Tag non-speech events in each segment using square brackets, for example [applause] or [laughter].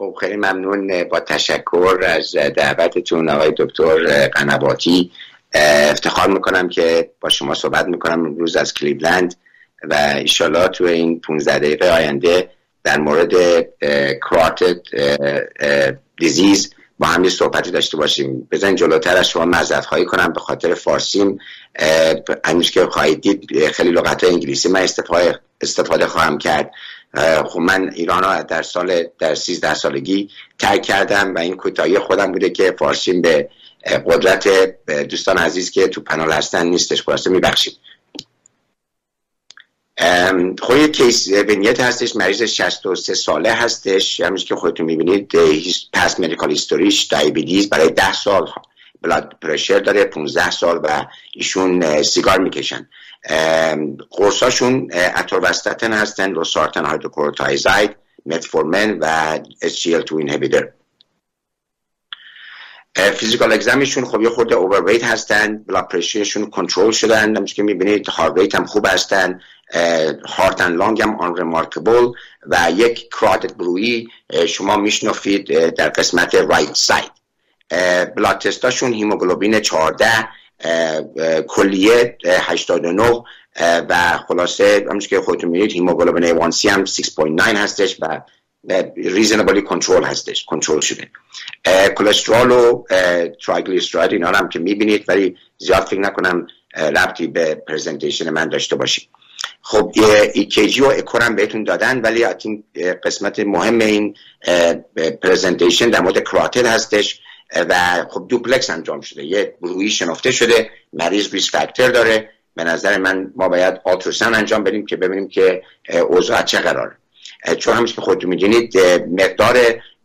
خب خیلی ممنون با تشکر از دعوتتون آقای دکتر قنباتی افتخار می‌کنم که با شما صحبت می‌کنم امروز از کلیولند و ایشالا تو این 15 دقیقه آینده در مورد کراتد دیزیز با هم صحبتی داشته باشیم. بزن جلوتر از شما مذرت خواهی کنم به خاطر فارسیم. همیشه که خواهید دید خیلی لغت انگلیسی من استفاده خواهم کرد. خب من ایران ها در سال در 13 سالگی ترک کردم و این کوتاهی خودم بوده که فارسیم به قدرت دوستان عزیز که تو پنال هستن نیستش خلاصه میبخشید خب یه کیس ونیت هستش مریض 63 ساله هستش. همونش که خودتون می‌بینید پس مدیکال هیستوریش دایبیدیز برای 10 سال بلاد پرشر داره 15 سال و ایشون سیگار می‌کشن. قرصاشون اتروبستاتن هستن losartan hydrochlorothiazide metformin و SGL2 inhibitor physical exam شون خب یه خورده overweight هستن blood pressure شون control شدن. همچون که می‌بینید heart rate هم خوب هستن heart and lung هم unremarkable و یک carotid bruit ی شما میشنفید در قسمت right side blood test اشون هیموگلوبین 14 کلیه 89 و خلاصه همونش که خودتون می‌دید هیموگلوبین A1C هم 6.9 هستش و reasonably کنترل هستش کنترل شده. کلسترول و triglyceride اینا هم که می‌بینید ولی زیاد فکر نکنم ربطی به presentation من داشته باشید خب EKG و اکور هم بهتون دادن ولی قسمت مهم این presentation در مورد کراتل هستش. و خب دوپلکس انجام شده. یه گروهی شنفته شده مریض risk factor داره. به نظر من ما باید ultrasound انجام بدیم که ببینیم که اوضاع چه قراره. چون همیشه که خودتون می‌دونید مقدار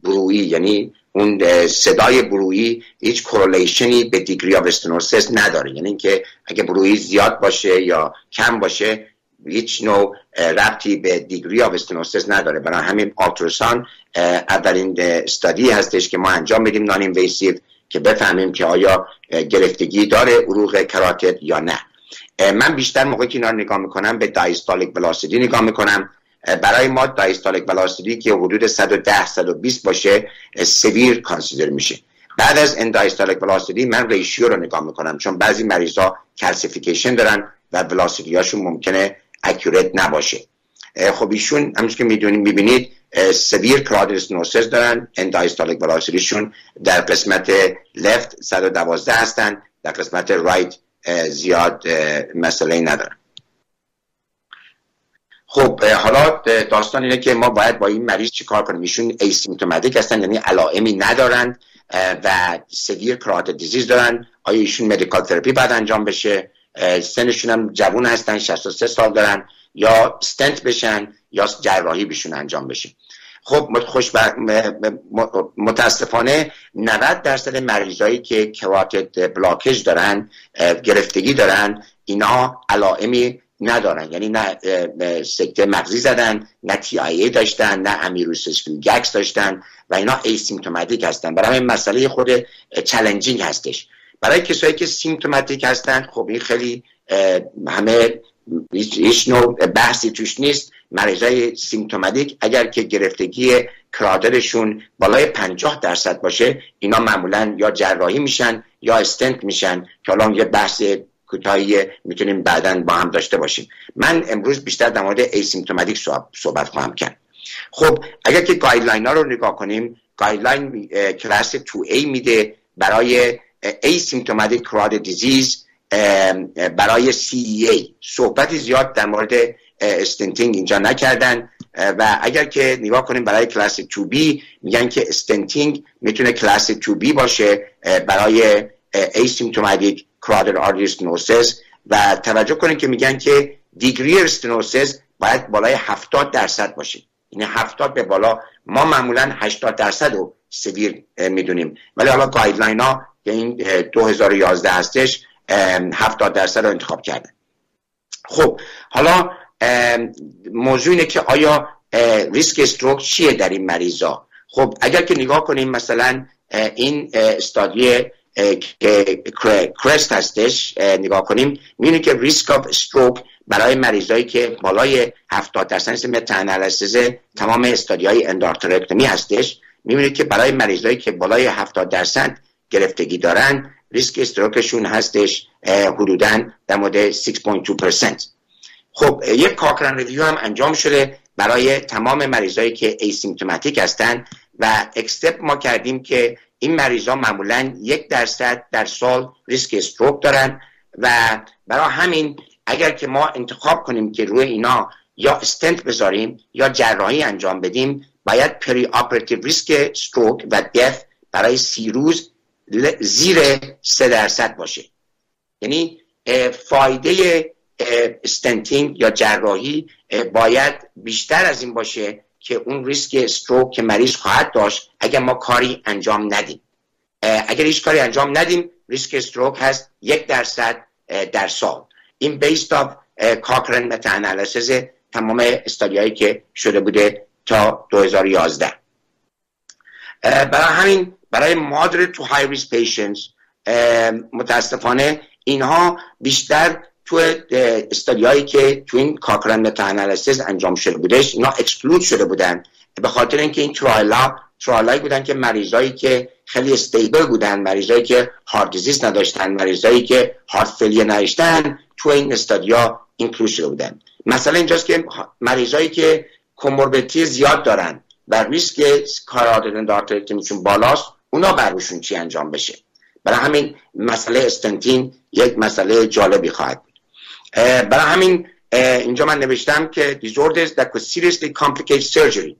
bruit یعنی اون صدای bruit هیچ correlation ی به degree of stenosis نداره. یعنی اینکه اگه bruit زیاد باشه یا کم باشه هیچ نوع ربطی به degree of stenosis نداره. برای همین ultrasound اولین study هستش که ما انجام میدیم non-invasive که بفهمیم که آیا گرفتگی داره عروق کراتد یا نه. من بیشتر موقعی که اینا رو نگاه می‌کنم به diastolic velocity نگاه می‌کنم. برای ما diastolic velocity که حدود 110 120 باشه severe consider میشه. بعد از این diastolic velocity من ratio رو نگاه می‌کنم چون بعضی مریضا calcification دارن و velocity هاشون ممکنه accurate نباشه. خب ایشون همونش که می‌دونید می‌بینید severe carotid stenosis دارن end diastolic velocity شون در قسمت left 112 هستن در قسمت right زیاد مسئله ندارن. خب حالا داستان اینه که ما باید با این مریض چیکار کنیم؟ ایشون asymptomatic هستن یعنی علائمی ندارند و severe carotid disease دارن. آیا ایشون medical therapy باید انجام بشه؟ سنشون هم جوون هستن 63 سال دارن یا استنت بشن یا جراحی بهشون انجام بشه. خب خوش متاسفانه 90 درصد مریضایی که carotid blockage دارن گرفتگی دارن اینا علائمی ندارن. یعنی نه سکته مغزی زدن نه TIA داشتن نه amaurosis fugax داشتن و اینا asymptomatic هستن. برای همین مسئله خود challenging هستش. برای کسایی که symptomatic هستن خب این خیلی همه هیچ نوع بحثی توش نیست. مریضای symptomatic اگر که گرفتگی کرادرشون بالای 50 درصد باشه اینا معمولا یا جراحی میشن یا استنت میشن که حالا یه بحث کوتاهی می‌تونیم بعدا با هم داشته باشیم. من امروز بیشتر در مورد asymptomatic صحبت خواهم کرد. خب اگر که guideline ها رو نگاه کنیم guideline class 2A میده برای asymptomatic carotid disease برای CEA صحبتی زیاد در مورد stenting اینجا نکردن. و اگر که نگاه کنیم برای کلاس 2B میگن که stenting می‌تونه کلاس 2B باشه برای asymptomatic carotid artery stenosis و توجه کنید که میگن که degree stenosis باید بالای 70 درصد باشه. این یعنی 70 به بالا. ما معمولا 80 درصد رو severe می‌دونیم. ولی حالا guideline ها که این 2011 هستش 70 درصد رو انتخاب کرده. خب حالا موضوع اینه که آیا ریسک stroke چیه در این مریضا خب اگر که نگاه کنیم مثلا این study که CREST هستش نگاه کنیم می‌بینیم که risk of stroke برای مریضایی که بالای 70 درصد مثل تمام study های endarterectomy هستش می‌بینید که برای مریضایی که بالای 70 درصد گرفتگی دارن. ریسک stroke شون هستش حدودا در مورد 6.2% خب یک Cochrane review هم انجام شده برای تمام مریضایی که asymptomatic هستن و accept ما کردیم که این مریضا معمولا یک درصد در سال ریسک stroke دارن و برای همین اگر که ما انتخاب کنیم که روی اینا یا استنت بذاریم یا جراحی انجام بدیم باید perioperative ریسک stroke و death برای سی روز زیر سه درصد باشه. یعنی فایده stenting یا جراحی باید بیشتر از این باشه که اون risk stroke که مریض خواهد داشت اگر ما کاری انجام ندیم. اگر هیچ کاری انجام ندیم risk stroke هست یک درصد در سال. این based of Cochrane meta تمام study هایی که شده بوده تا 2011 برای همین برای moderate to high risk patients متاسفانه اینها بیشتر تو study هایی که تو این Cochrane meta انجام شده بودش اینا exclude شده بودن. به خاطر اینکه این trial ها trial هایی بودن که مریضایی که خیلی stable بودن مریضایی که heart disease نداشتن مریضایی که heart failure نداشتن تو این study ها include شده بودن. مثلا اینجاست که مریضایی که کوموربیتی زیاد دارن و ریسک کارادرن دارترکتمیشون بالاست اونا بروشون چی انجام بشه. برای همین مسئله استنتین یک مسئله جالبی خواهد بود. برای همین اینجا من نوشتم که disorders that could seriously complicate surgery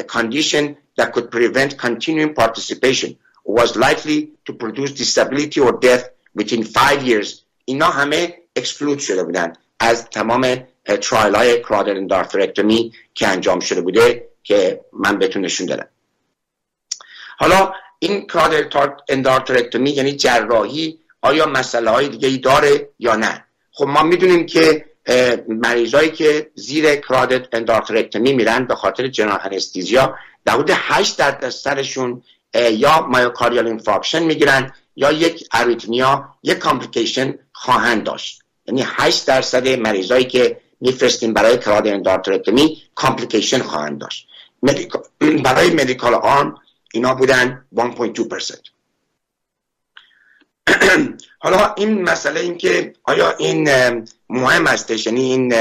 a condition that could prevent continuing participation was likely to produce disability or death within five years. اینا همه exclude شده بودن از تمام trial های carotid endarterectomy که انجام شده بوده که من بهتون نشون دادم. حالا این carotid endarterectomy یعنی جراحی آیا مسئله های دیگه ای داره یا نه؟ خب ما می‌دونیم که مریضایی که زیر carotid endarterectomy میرن به خاطر general anesthesia در حدود 8 درصدشون یا myocardial infarction می‌گیرن یا یک arrhythmia یک complication خواهند داشت. یعنی 8 درصد مریضایی که میفرستیم برای carotid endarterectomy complication خواهند داشت. برای medical arm اینا بودن 1.2% [clears throat] حالا این مسئله این که آیا این مهم هستش یعنی این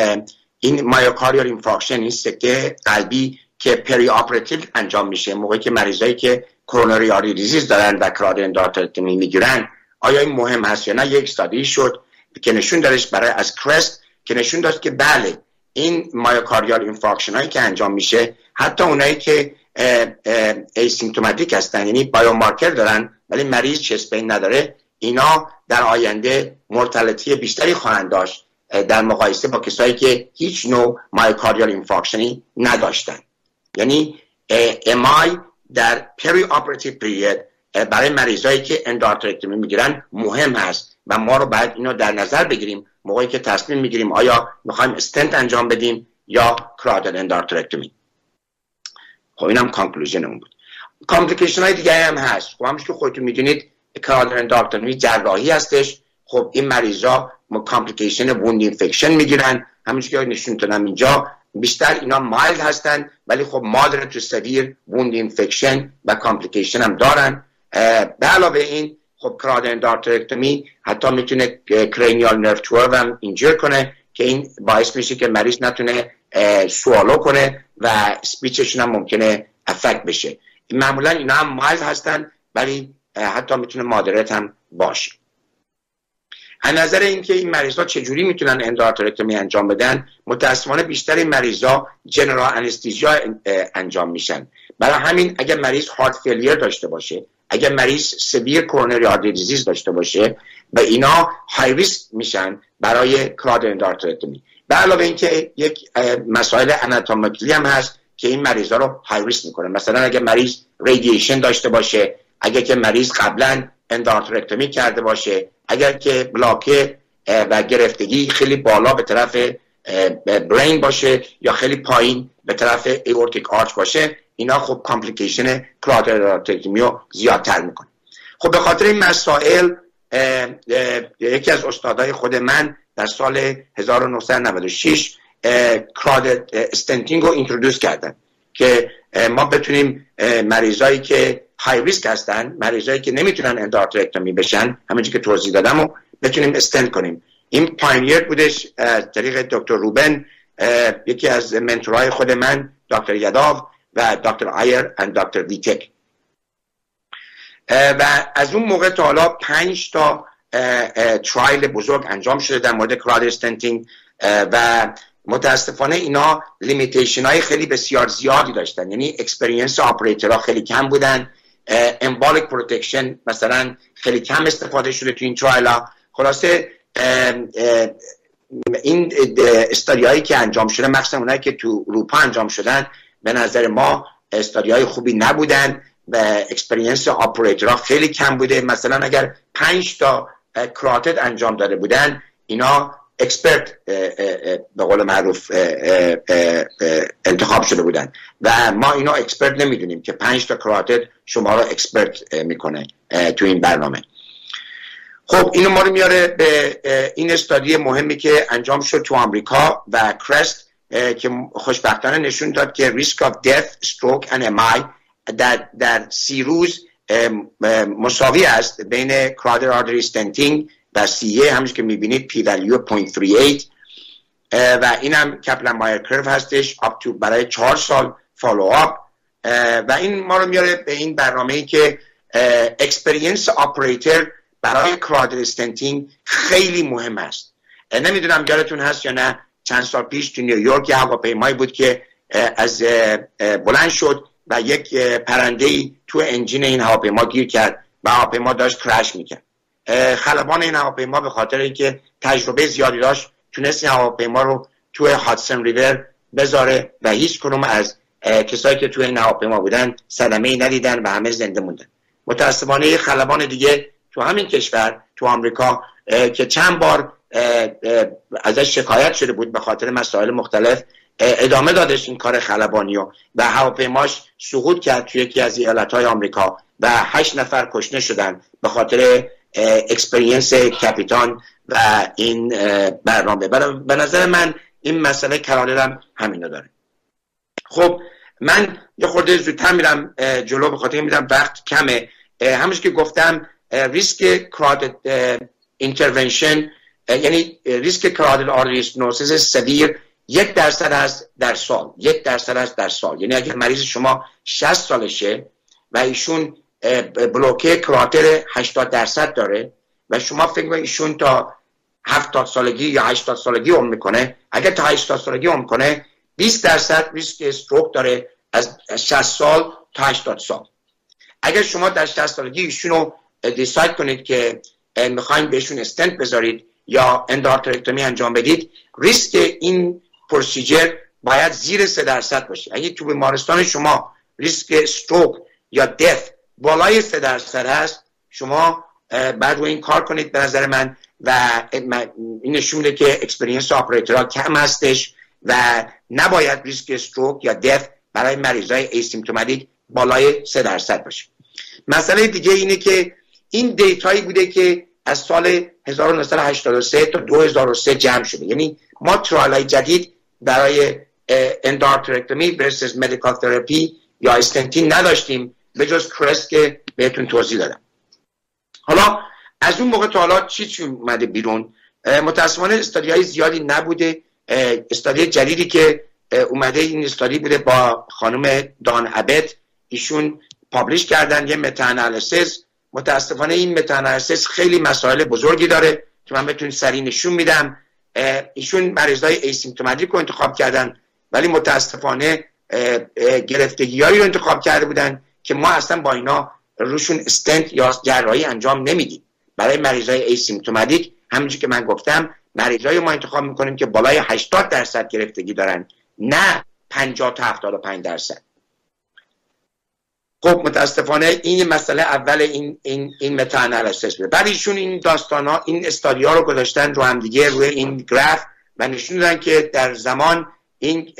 این myocardial infarction این سکته قلبی که perioperative انجام میشه موقعی که مریضایی که coronary artery disease دارن و carotid endarterectomy می‌گیرن آیا این مهم هست یا نه؟ یک study شد که نشون دارش برای از CREST که نشون داد که بله این myocardial infarction هایی که انجام میشه حتی اونایی که asymptomatic هستن. یعنی biomarker دارن ولی مریض chest pain نداره. اینا در آینده mortality بیشتری خواهند داشت در مقایسه با کسایی که هیچ نوع myocardial infarction ی نداشتن. یعنی MI در perioperative period برای مریضایی که endarterectomy می‌گیرن مهم هست و ما رو باید اینو در نظر بگیریم موقعی که تصمیم می‌گیریم آیا می‌خوایم استنت انجام بدیم یا carotid endarterectomy خب اینم conclusion اون بود. complication های دیگه هم هست. خب همش که خودتون می‌دونید carotid endarterectomy جراحی هستش. خب این مریضا complication wound infection می‌گیرن. همونش که نشون دادم اینجا بیشتر اینا mild هستن ولی خب moderate to severe wound infection و complication هم دارن. به علاوه این خب carotid endarterectomy حتی می‌تونه cranial nerve رو هم injure کنه که این باعث میشه که مریض نتونه swallow کنه و speech شون هم ممکنه affect بشه. معمولا اینا هم mild هستن ولی حتی می‌تونه moderate هم باشه. از نظر اینکه این مریض ها چجوری می‌تونن endarterectomy انجام بدن متاسفانه بیشتر این مریض ها general anesthesia انجام میشن. برای همین اگر مریض heart failure داشته باشه اگر مریض severe coronary artery disease داشته باشه و اینا high risk میشن برای carotid endarterectomy به علاوه اینکه یک مسائل anatomical ی هم هست که این مریض رو high risk می‌کنه. مثلا اگر مریض radiation داشته باشه اگر که مریض قبلا endarterectomy کرده باشه اگر که block ه و گرفتگی خیلی بالا به طرف brain باشه یا خیلی پایین به طرف aortic arch باشه اینا خب complication carotid endarterectomy رو زیادتر می‌کنه. خب به خاطر این مسائل یکی از استادای خود من در سال 1996 carotid stenting رو introduce کردن که ما بتونیم مریضایی که high risk هستن مریضایی که نمی‌تونن endarterectomy بشن همونجوری که توضیح دادم و بتونیم استند کنیم. این pioneer بودش از طریق دکتر روبن یکی از mentor های خود من دکتر یداو و دکتر آیر و دکتر ویتک. و از اون موقع تا حالا پنج تا trial بزرگ انجام شده در مورد carotid stenting و متاسفانه اینا limitation های خیلی بسیار زیادی داشتن. یعنی experience ها خیلی کم بودن. embolic protection مثلا خیلی کم استفاده شده تو این trial ها خلاصه این study هایی که انجام شده مخصوصا اونایی که تو اروپا انجام شدن به نظر ما study های خوبی نبودن و experience ها خیلی کم بوده. مثلا اگر پنج تا کراتد انجام داده بودن. اینا expert به قول معروف انتخاب شده بودن. و ما اینا expert نمی‌دونیم که پنج تا کراتد شما رو expert می‌کنه تو این برنامه. خب اینو ما رو میاره به این study مهمی که انجام شد تو آمریکا و CREST که خوشبختانه نشون داد که risk of death, stroke and MI در, در سی روز مساوی است بین carotid artery stenting و CEA همش که می‌بینید P value 0.38 و این هم Kaplan-Meier curve هستش برای چهار سال follow up و این ما رو میاره به این برنامه ای که experience operator برای carotid stenting خیلی مهم است. نمی‌دونم یادتون هست یا نه چند سال پیش تو نیویورک یه هواپیمایی بود که از بلند شد و یک پرنده ای تو انجین این هواپیما گیر کرد و هواپیما داشت کرش می‌کرد. خلبان این هواپیما به خاطر اینکه تجربه زیادی داشت تونست این هواپیما رو تو هاتسن ریور بذاره و هیچ کنوم از کسایی که تو این هواپیما بودن صدمه ای ندیدن و همه زنده موندن. متاسفانه خلبان دیگه تو همین کشور تو آمریکا که چند بار ازش شکایت شده بود به خاطر مسائل مختلف ادامه دادش این کار خلبانی و و هواپیماش سقوط کرد توی یکی از ایالت های آمریکا و هشت نفر کشته شدن به خاطر experience کاپیتان و این برنامه. به نظر من این مسئله کرانه همینو داره. خب من یه خورده زودتر میرم جلو به خاطر میرم وقت کمه. همونش که گفتم ریسک کراد intervention یعنی ریسک carotid artery stenosis severe یک درصد هست در سال یک درصد هست در سال. یعنی اگر مریض شما 60 سالشه و ایشون blockage carotid 80 درصد داره و شما فکر ایشون تا 70 سالگی یا 80 سالگی عمر می‌کنه اگر تا 80 سالگی عمر کنه 20 درصد ریسک stroke داره از 60 سال تا 80 سال. اگر شما در 60 سالگی ایشون رو decide کنید که می‌خواین بهشون استنت بذارید یا endarterectomy انجام بدید ریسک این procedure باید زیر 3 درصد باشه. اگه تو بیمارستان شما ریسک stroke یا death بالای 3 درصد هست شما باید رو این کار کنید به نظر من و این نشون میده که experience operator ها کم هستش و نباید ریسک stroke یا death برای مریضای asymptomatic بالای 3 درصد باشه. مسئله دیگه اینه که این data یی بوده که از سال 1983 تا 2003 جمع شده. یعنی ما trial جدید برای endarterectomy versus medical therapy یا stenting نداشتیم به جز CREST که بهتون توضیح دادم. حالا از اون موقع تا حالا چی چی اومده بیرون؟ متاسفانه study های زیادی نبوده. study جدیدی که اومده این study بوده با خانم Anne Abbott ایشون publish کردن یه meta-analysis. متاسفانه این meta-analysis خیلی مسائل بزرگی داره که من بهتون سریع نشون میدم. ایشون مریضای asymptomatic رو انتخاب کردن ولی متاسفانه گرفتگی رو انتخاب کرده بودن که ما اصلا با اینا روشون استنت یا جراحی انجام نمیدیم. برای مریضای asymptomatic همونجور که من گفتم مریضای ما انتخاب می‌کنیم که بالای 80 درصد گرفتگی دارن نه 50 تا 75 درصد. خب متاسفانه این مسئله اول این این این بوده بعد ایشون این داستان ها این استادیا رو گذاشتن رو هم دیگه روی این گراف و نشون دادن که در زمان این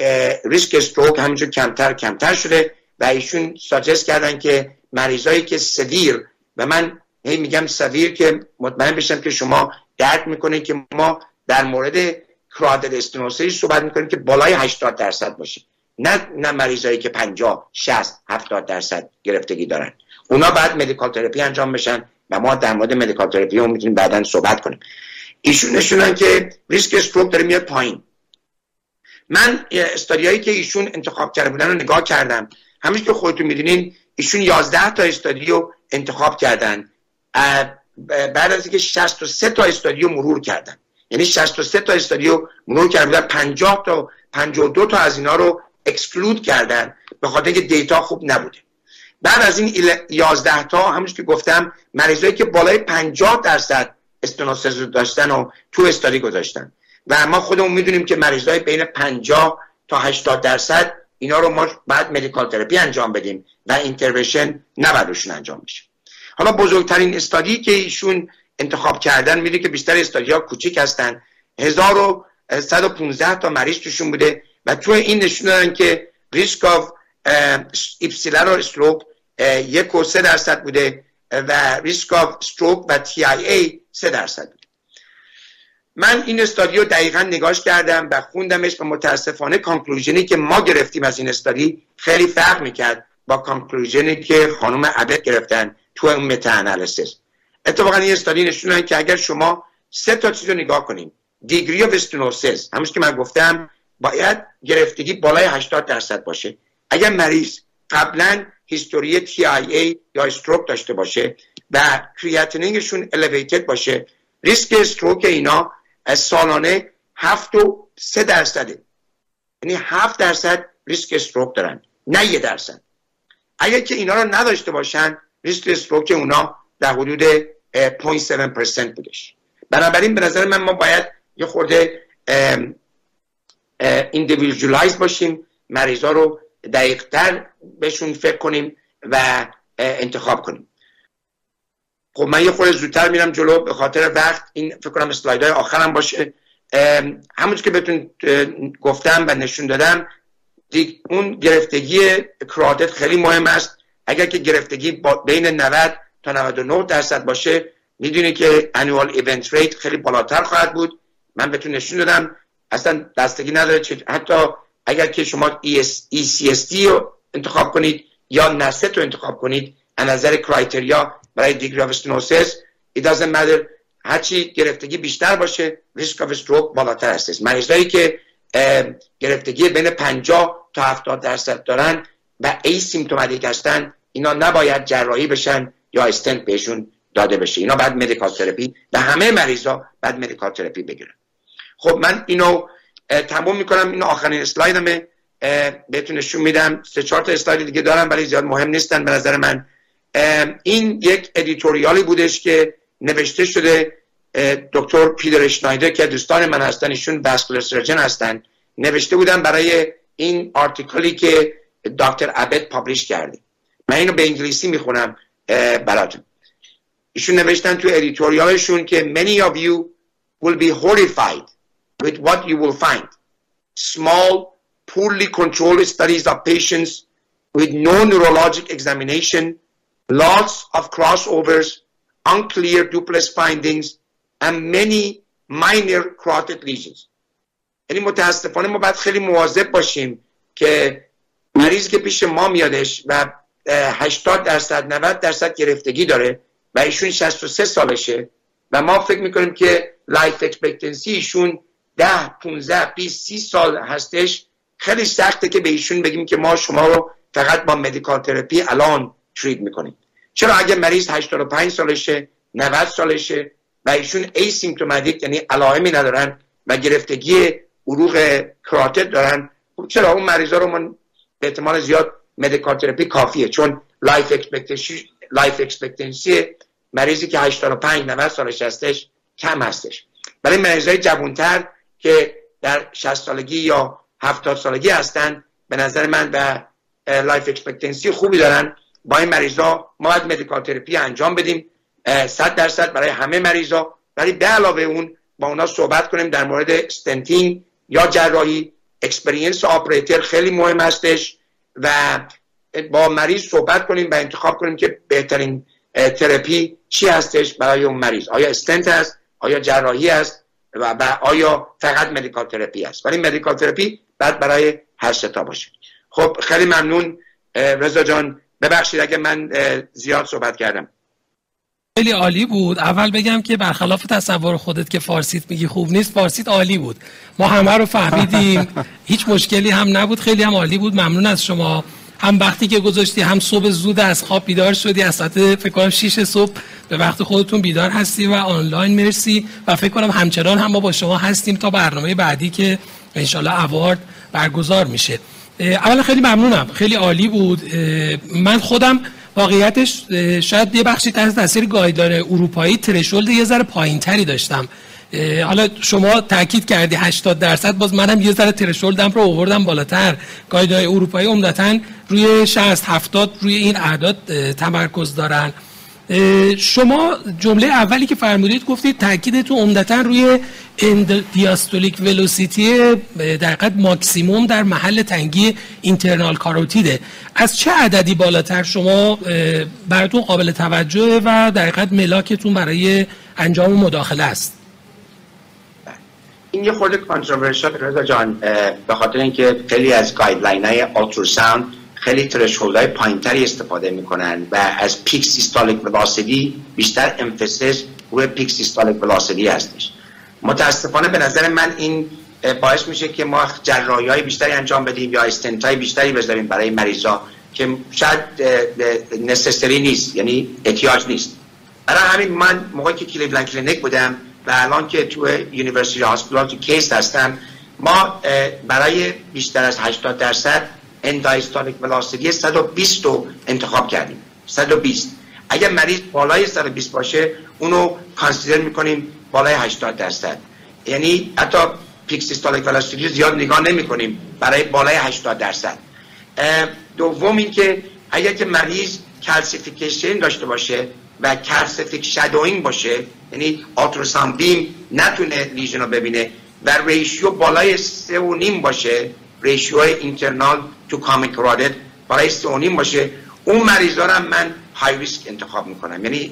ریسک استروک همینجور کمتر کمتر شده و ایشون ساجست کردن که مریضایی که سویر و من هی میگم سویر که مطمئن بشم که شما درک می‌کنید که ما در مورد carotid stenosis صحبت می‌کنیم که بالای 80 درصد باشه. نه نه مریضایی که 50 60 70 درصد گرفتگی دارن. اونا باید medical therapy انجام بشن و ما در مورد medical therapy هم می‌تونیم بعدا صحبت کنیم. ایشون نشونن که ریسک stroke داره میاد پایین. من study هایی که ایشون انتخاب کرده بودن رو نگاه کردم. همین که خودتون می‌دونین ایشون 11 تا study و انتخاب کردن. بعد از اینکه 63 تا study و مرور کردن. یعنی 63 تا study و مرور کردن 50 تا 52 تا از اینا رو exclude کردن. به خاطر اینکه data خوب نبوده. بعد از این 11 تا همونش که گفتم مریضایی که بالای 50 درصد stenosis داشتن و تو study گذاشتن. و ما خودمون می‌دونیم که مریضای بین 50 تا 80 درصد اینا رو ما باید medical therapy انجام بدیم و intervention نباید انجام بشه. حالا بزرگترین study که ایشون انتخاب کردن میده که بیشتر study ها کوچیک هستن. 1115 تا مریض توشون بوده. و تو این نشون دارن که risk of ipsilateral stroke یک و سه درصد بوده و risk of stroke و TIA سه درصد بوده. من این study رو دقیقا نگاش کردم و خوندمش و متاسفانه conclusion ی که ما گرفتیم از این study خیلی فرق می‌کرد با conclusion ی که خانم Abbott گرفتن تو اون meta-analysis اتفاقا این study نشونن که اگر شما سه تا چیز رو نگاه کنیم degree of stenosis همونش که من گفتم باید گرفتگی بالای 80 درصد باشه. اگر مریض قبلا history TIA یا stroke داشته باشه و creatinine شون elevated باشه ریسک stroke اینا از سالانه هفت و سه درصده. یعنی هفت درصد ریسک stroke دارن نه یه درصد. اگر که اینا رو نداشته باشن ریسک stroke اونا در حدود 0.7% بودش. بنابراین به نظر من ما باید یه خورده individualize باشیم مریضا رو دقیقتر بهشون فکر کنیم و انتخاب کنیم. خب من یه خورده زودتر میرم جلو به خاطر وقت. این فکر کنم های آخرم باشه. همون که بهتون گفتم و نشون دادم اون گرفتگی کرادت خیلی مهم است. اگر که گرفتگی بین 90 تا 99 درصد باشه می‌دونی که annual event rate خیلی بالاتر خواهد بود. من بهتون نشون دادم. اصلا بستگی نداره. حتی اگر که شما ECSD رو انتخاب کنید یا NASCET رو انتخاب کنید از نظر criteria برای degree of stenosis it doesn't matter. هرچی گرفتگی بیشتر باشه risk of stroke بالاتر هستش مریضایی که گرفتگی بین 50 تا 70 درصد دارن و asymptomatic هستن اینا نباید جراحی بشن یا استنت بهشون داده بشه. اینا باید medical therapy و همه مریضا باید medical therapy بگیرن. خب من اینو تموم می‌کنم. اینو آخرین اسلایدمه. بهتون نشون میدم. سه چهار تا اسلاید دیگه دارم ولی زیاد مهم نیستن به نظر من. این یک editorial ی بودش که نوشته شده. دکتر پیتر اشنایدر که دوستان من هستن ایشون vascular surgeon هستن نوشته بودن برای این article ی که دکتر ابد publish کرده. من اینو به انگلیسی می‌خونم براتون. ایشون نوشتن تو editorial شون که many of you will be horrified. with what you will find small poorly controlled studies of patients with no neurologic examination lots of crossovers unclear duplex findings and many minor carotid lesions یعنی متاسفانه ما باید خیلی مواظب باشیم که مریض که پیش ما میادش و 80 درصد 90 درصد گرفتگی داره و ایشون 63 سالشه و ما فکر میکنیم که لایف اکسپکتنسی ایشون 10 15 20 30 سال هستش. خیلی سخته که به ایشون بگیم که ما شما رو فقط با medical therapy الان treat می‌کنیم. چرا اگه مریض 85 سالشه 90 سالشه و ایشون asymptomatic یعنی علائمی ندارن و گرفتگی عروق کراتت دارن خب چرا اون مریضا رو من به احتمال زیاد medical therapy کافیه؟ چون life expectancy life expectancy مریضی که 85 90 سالش هستش کم هستش. برای مریضای جوانتر که در 60 سالگی یا 70 سالگی هستن. به نظر من و life expectancy خوبی دارن. با این مریضا ما باید medical therapy انجام بدیم. 100 درصد برای همه مریضا. ولی به علاوه اون با اونا صحبت کنیم در مورد stenting یا جراحی. experience operator خیلی مهم هستش و با مریض صحبت کنیم و انتخاب کنیم که بهترین تراپی چی هستش برای اون مریض. آیا استنت هست؟ آیا جراحی است و, آیا فقط medical therapy است؟ ولی medical therapy باید برای هر سه تا باشه. خب خیلی ممنون. رضا جان ببخشید اگه من زیاد صحبت کردم. خیلی عالی بود. اول بگم که برخلاف تصور خودت که فارسیت میگی خوب نیست فارسیت عالی بود. ما همه رو فهمیدیم. [laughs] هیچ مشکلی هم نبود. خیلی هم عالی بود. ممنون از شما. هم وقتی که گذاشتی هم صبح زود از خواب بیدار شدی از ساعت فکر کنم 6 صبح به وقت خودتون بیدار هستی و آنلاین مرسی. و فکر کنم همچنان هم ما با شما هستیم تا برنامه بعدی که انشالله اوارد برگزار میشه. اولا خیلی ممنونم. خیلی عالی بود. من خودم واقعیتش شاید یه بخشی تحت تاثیر گایدلاین اروپایی ترشولد یه ذره پایینتری داشتم. حالا شما تاکید کردی 80 درصد باز منم یه ذره ترشولدم رو آوردم بالاتر. guideline اروپایی عمدتا روی 60 70 روی این اعداد تمرکز دارن. شما جمله اولی که فرمودید گفتید تاکیدتون عمدتا روی diastolic velocity در حقیقت ماکسیموم در محل تنگی internal carotid ه. از چه عددی بالاتر شما براتون قابل توجه و در حقیقت ملاکتون برای انجام مداخله است؟ این یه خورده controversial رضا جان به خاطر اینکه خیلی از guideline های ultrasound خیلی threshold های پایینتری استفاده می‌کنن و از peak systolic velocity بیشتر emphasis روی peak systolic velocity هستش. متاسفانه به نظر من این باعث میشه که ما جراحی های بیشتری انجام بدیم یا استنت های بیشتری بذاریم برای مریضا که شاید necessary نیست یعنی احتیاج نیست. برای همین من موقعی که کلیولند کلینیک بودم و الان که تو University Hospital تو کیس هستم ما برای بیشتر از 80 درصد end diastolic velocity 120 رو انتخاب کردیم. 120 اگر مریض بالای 120 باشه اونو consider می‌کنیم بالای 80 درصد. یعنی حتی peak systolic velocity زیاد نگاه نمی کنیم برای بالای 80 درصد. دوم اینکه اگر که مریض calcification داشته باشه و calcific shadowing باشه یعنی ultrasound beam نتونه lesion رو ببینه و ratio بالای سه و نیم باشه ratio internal to common carotid بالای سه و نیم باشه اون مریضا رو من high risk انتخاب می‌کنم. یعنی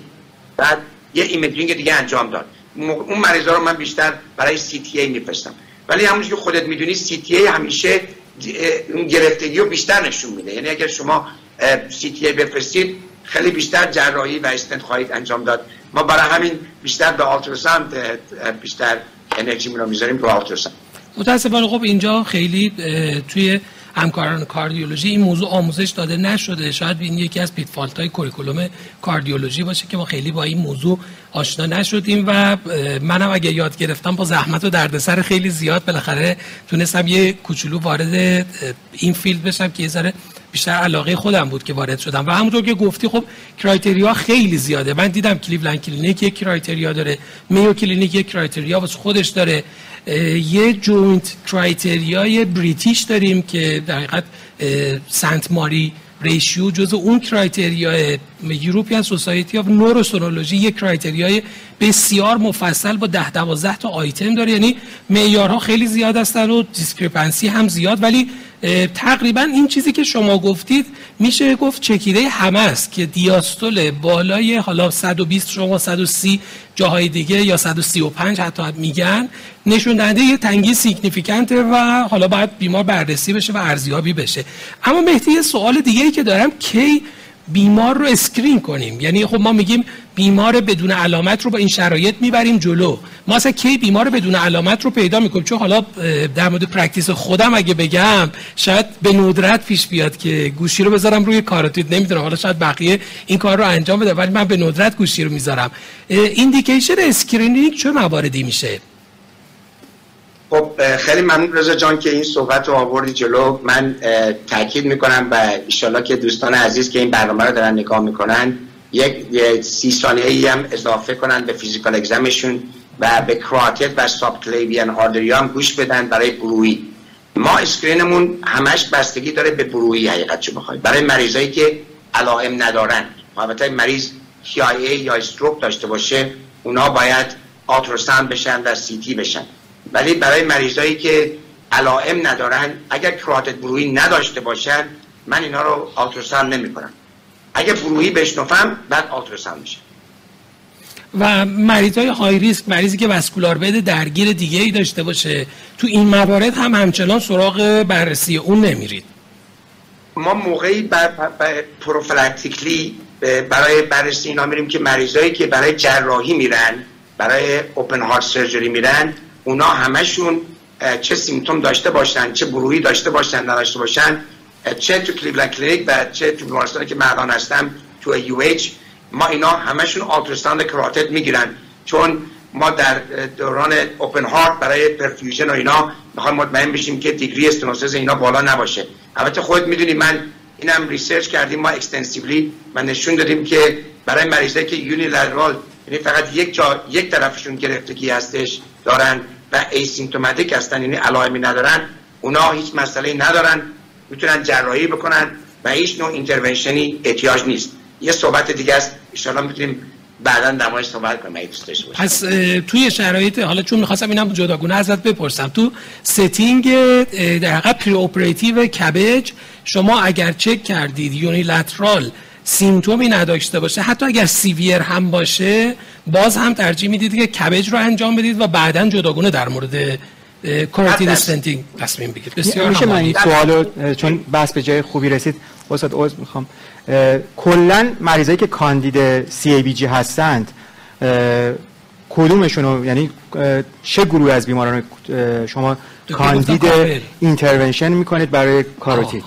باید یه imaging دیگه انجام داد. اون مریضا رو من بیشتر برای CTA میفرستم. ولی همونجور که خودت می‌دونی CTA همیشه اون گرفتگی رو بیشتر نشون میده. یعنی اگر شما CTA بفرستید خیلی بیشتر جراحی و استنت خواهید انجام داد. ما برای همین بیشتر به ultrasound بیشتر انرژی رو می‌ذاریم رو ultrasound متاسفانه خب اینجا خیلی توی همکاران کاردیولوژی این موضوع آموزش داده نشده. شاید این یکی از pitfall های curriculum کاردیولوژی باشه که ما خیلی با این موضوع آشنا نشدیم و منم اگه یاد گرفتم با زحمت و دردسر خیلی زیاد بالاخره تونستم یه کوچولو وارد این field بشم که یه ذره بیشتر علاقه خودم بود که وارد شدم. و همونطور که گفتی خب criteria خیلی زیاده. من دیدم کلیولند کلینیک یک criteria داره میو کلینیک یک criteria واسه خودش داره. یه joint criteria ی British داریم که در حقیقت St Mary's ratio جز اون criteria ی European Society of Neurosonology یک criteria ی بسیار مفصل با ده دوازده تا آیتم داره. یعنی معیارها خیلی زیاد هستن و discrepancy هم زیاد. ولی تقریبا این چیزی که شما گفتید میشه گفت چکیده همه است که دیاستول بالای حالا 120 شما 130 جاهای دیگه یا 135 حتی میگن نشون دهنده یه تنگی significant ه و حالا باید بیمار بررسی بشه و ارزیابی بشه. اما مهدی یه سوال دیگه ای که دارم کی بیمار رو screen کنیم؟ یعنی خب ما میگیم بیمار بدون علامت رو با این شرایط می‌بریم جلو. ما اصلا کی بیمار بدون علامت رو پیدا می‌کنیم؟ چون حالا در مورد practice خودم اگه بگم شاید به ندرت پیش بیاد که گوشی رو بذارم روی کاراتید نمی‌دونم حالا شاید بقیه این کار رو انجام بده ولی من به ندرت گوشی رو می‌ذارم. indication screening چه مواردی میشه؟ خب خیلی ممنون رضا جان که این صحبت رو آوردی جلو. من تاکید می‌کنم و ایشالله که دوستان عزیز که این برنامه رو دارن نگاه می‌کنن یک سی ثانیه هم اضافه کنن به physical exam شون و به کراتت و subclavian هم گوش بدن برای bruit ما screen مون همش بستگی داره به bruit حقیقت چه بخواید برای مریضایی که علائم ندارن. البته مریض TIA یا stroke داشته باشه اونا باید ultrasound بشن و CT بشن. ولی برای مریضایی که علائم ندارن اگر کراتت برویی نداشته باشن من اینا رو آلتروسان نمی کنم اگر برویی بشنفم بعد آلتروسان میشه. و مریض های های ریسک مریضی که وسکولار بده درگیر دیگه ای داشته باشه. تو این موارد هم همچنان سراغ بررسی اون نمیرید. ما موقعی بر پروفلکتیکلی برای بررسی اینا میریم که مریضایی که برای جراحی میرن برای open heart surgery میرن اونا همشون چه symptom داشته باشن چه گروهی داشته باشن نداشته باشن چه تو Cleveland Clinic و چه تو بیمارستانی که من هستم تو UH ما اینا همشون ultrasound carotid می‌گیرن. چون ما در دوران open heart برای perfusion و اینا می‌خوایم مطمئن بشیم که degree stenosis اینا بالا نباشه. البته خود می‌دونی من اینم research کردیم ما extensively و نشون دادیم که برای مریضایی که unilateral یعنی فقط یک جا یک طرفشون گرفتگی هستش دارن و asymptomatic هستن یعنی علائمی ندارن اونا هیچ مسئله ندارن. می‌تونن جراحی بکنن و هیچ نوع intervention ی احتیاج نیست. یه صحبت دیگه است. ان می‌تونیم بعدا در موردش صحبت کنیم. پس توی شرایط حالا چون می‌خواستم اینم جداگونه ازت بپرسم. تو setting در حقیقت preoperative CABG شما اگر چک کردید unilateral symptom ی نداشته باشه حتی اگر severe هم باشه باز هم ترجیح می‌دید که CABG رو انجام بدید و بعدا جداگونه در مورد carotid stenting تصمیم بگیرید. بسیار میشه من این سوالو چون بس به جای خوبی رسید استاد عذر می‌خوام. کلا مریضایی که کاندید CABG هستند کدومشون یعنی چه گروه از بیماران شما کاندید intervention می‌کنید برای کاروتید؟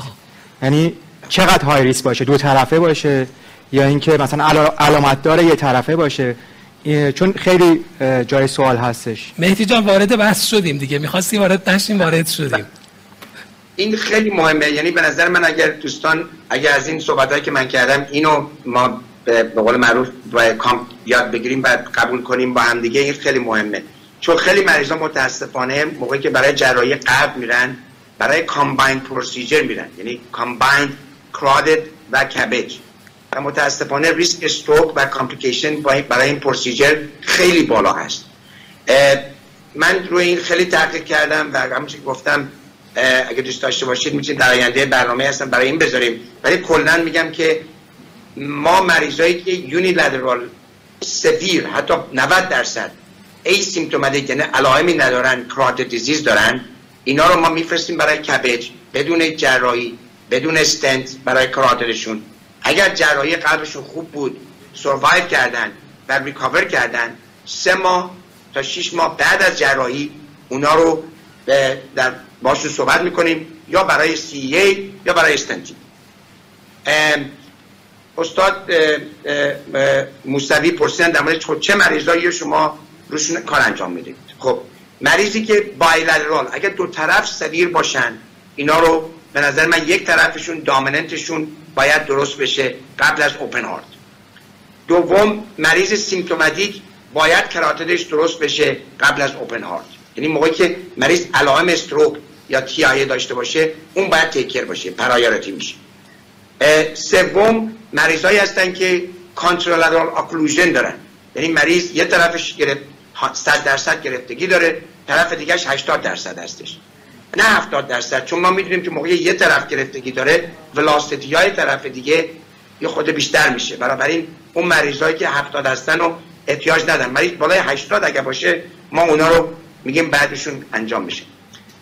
یعنی چقدر high risk باشه؟ دو طرفه باشه؟ یا اینکه مثلا علامت داره یه طرفه باشه؟ چون خیلی جای سوال هستش. مهدی جان وارد بحث شدیم دیگه. می‌خواستی وارد نشیم وارد شدیم. این خیلی مهمه. یعنی به نظر من اگر دوستان اگر از این صحبت که من کردم اینو ما به قول معروف کام یاد بگیریم و قبول کنیم با هم دیگه این خیلی مهمه. چون خیلی مریضا متاسفانه موقعی که برای جراحی قلب میرن برای combined procedure میرن. یعنی combined carotid و CABG متاسفانه ریسک stroke و complication برای این procedure خیلی بالا هست. من روی این خیلی تحقیق کردم و همونطور گفتم اگه دوست داشته باشید می‌تونید در آینده برنامه هستن برای این بذاریم. ولی کلا میگم که ما مریضایی که unilateral سفیر حتی 90 درصد ای سیمتوماتیک یعنی علائمی ندارن کرات دیزیز دارن اینا رو ما میفرستیم برای کبج بدون جراحی بدون استنت برای کراترشون اگر جراحی قلبشون خوب بود سروایو کردن و ریکاور کردن سه ماه تا شش ماه بعد از جراحی اونا رو در باشون صحبت می‌کنیم یا برای سی ای یا برای استنتی استاد موسوی پرسیدن در مورد چه مریضایی شما روشون کار انجام می‌دید؟ خب مریضی که بایلرال اگر دو طرف سویر باشن اینا رو به نظر من یک طرفشون دامننتشون باید درست بشه قبل از اوپن هارت دوم مریض سیمتوماتیک باید کراتدش درست بشه قبل از اوپن هارت یعنی موقعی که مریض علائم استروک یا تی داشته باشه اون باید تیکر باشه پرایارتی میشه. سوم مریضایی هستن که کانترولرال اکلوژن دارن. یعنی مریض یه طرفش گرفت 100 درصد گرفتگی داره طرف دیگهش 80 درصد هستش. نه 70 درصد چون ما می‌دونیم که موقع یه طرف گرفتگی داره ولاسیتی های طرف دیگه یه خود بیشتر میشه. بنابراین اون مریضایی که 70 هستن رو احتیاج ندارن. مریض بالای 80 اگه باشه ما اونا رو میگیم بعدشون انجام میشه.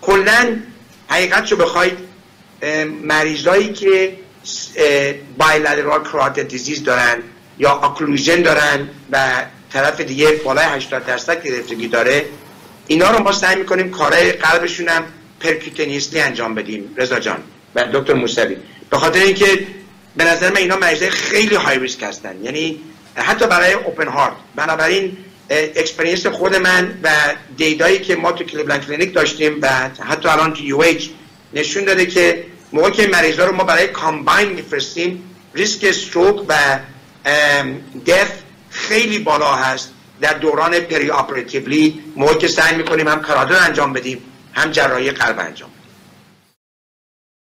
کلا حقیقت رو بخواید مریضایی که bilateral carotid disease دارن یا occlusion دارن و طرف دیگه بالای 80 درصد گرفتگی داره اینا رو ما سعی می‌کنیم کارهای قلبشون هم percutaneously انجام بدیم. رضا جان. و دکتر موسوی. به خاطر اینکه به نظر من اینا مریضای خیلی high risk هستن. یعنی حتی برای open heart بنابراین experience خود من و data یی که ما تو Cleveland Clinic داشتیم و حتی الان تو UH نشون داده که موقع که مریضا رو ما برای combine میفرستیم ریسک stroke و death خیلی بالا هست در دوران perioperatively موقع که سعی می‌کنیم هم کرادر انجام بدیم. هم جراحی قلب انجام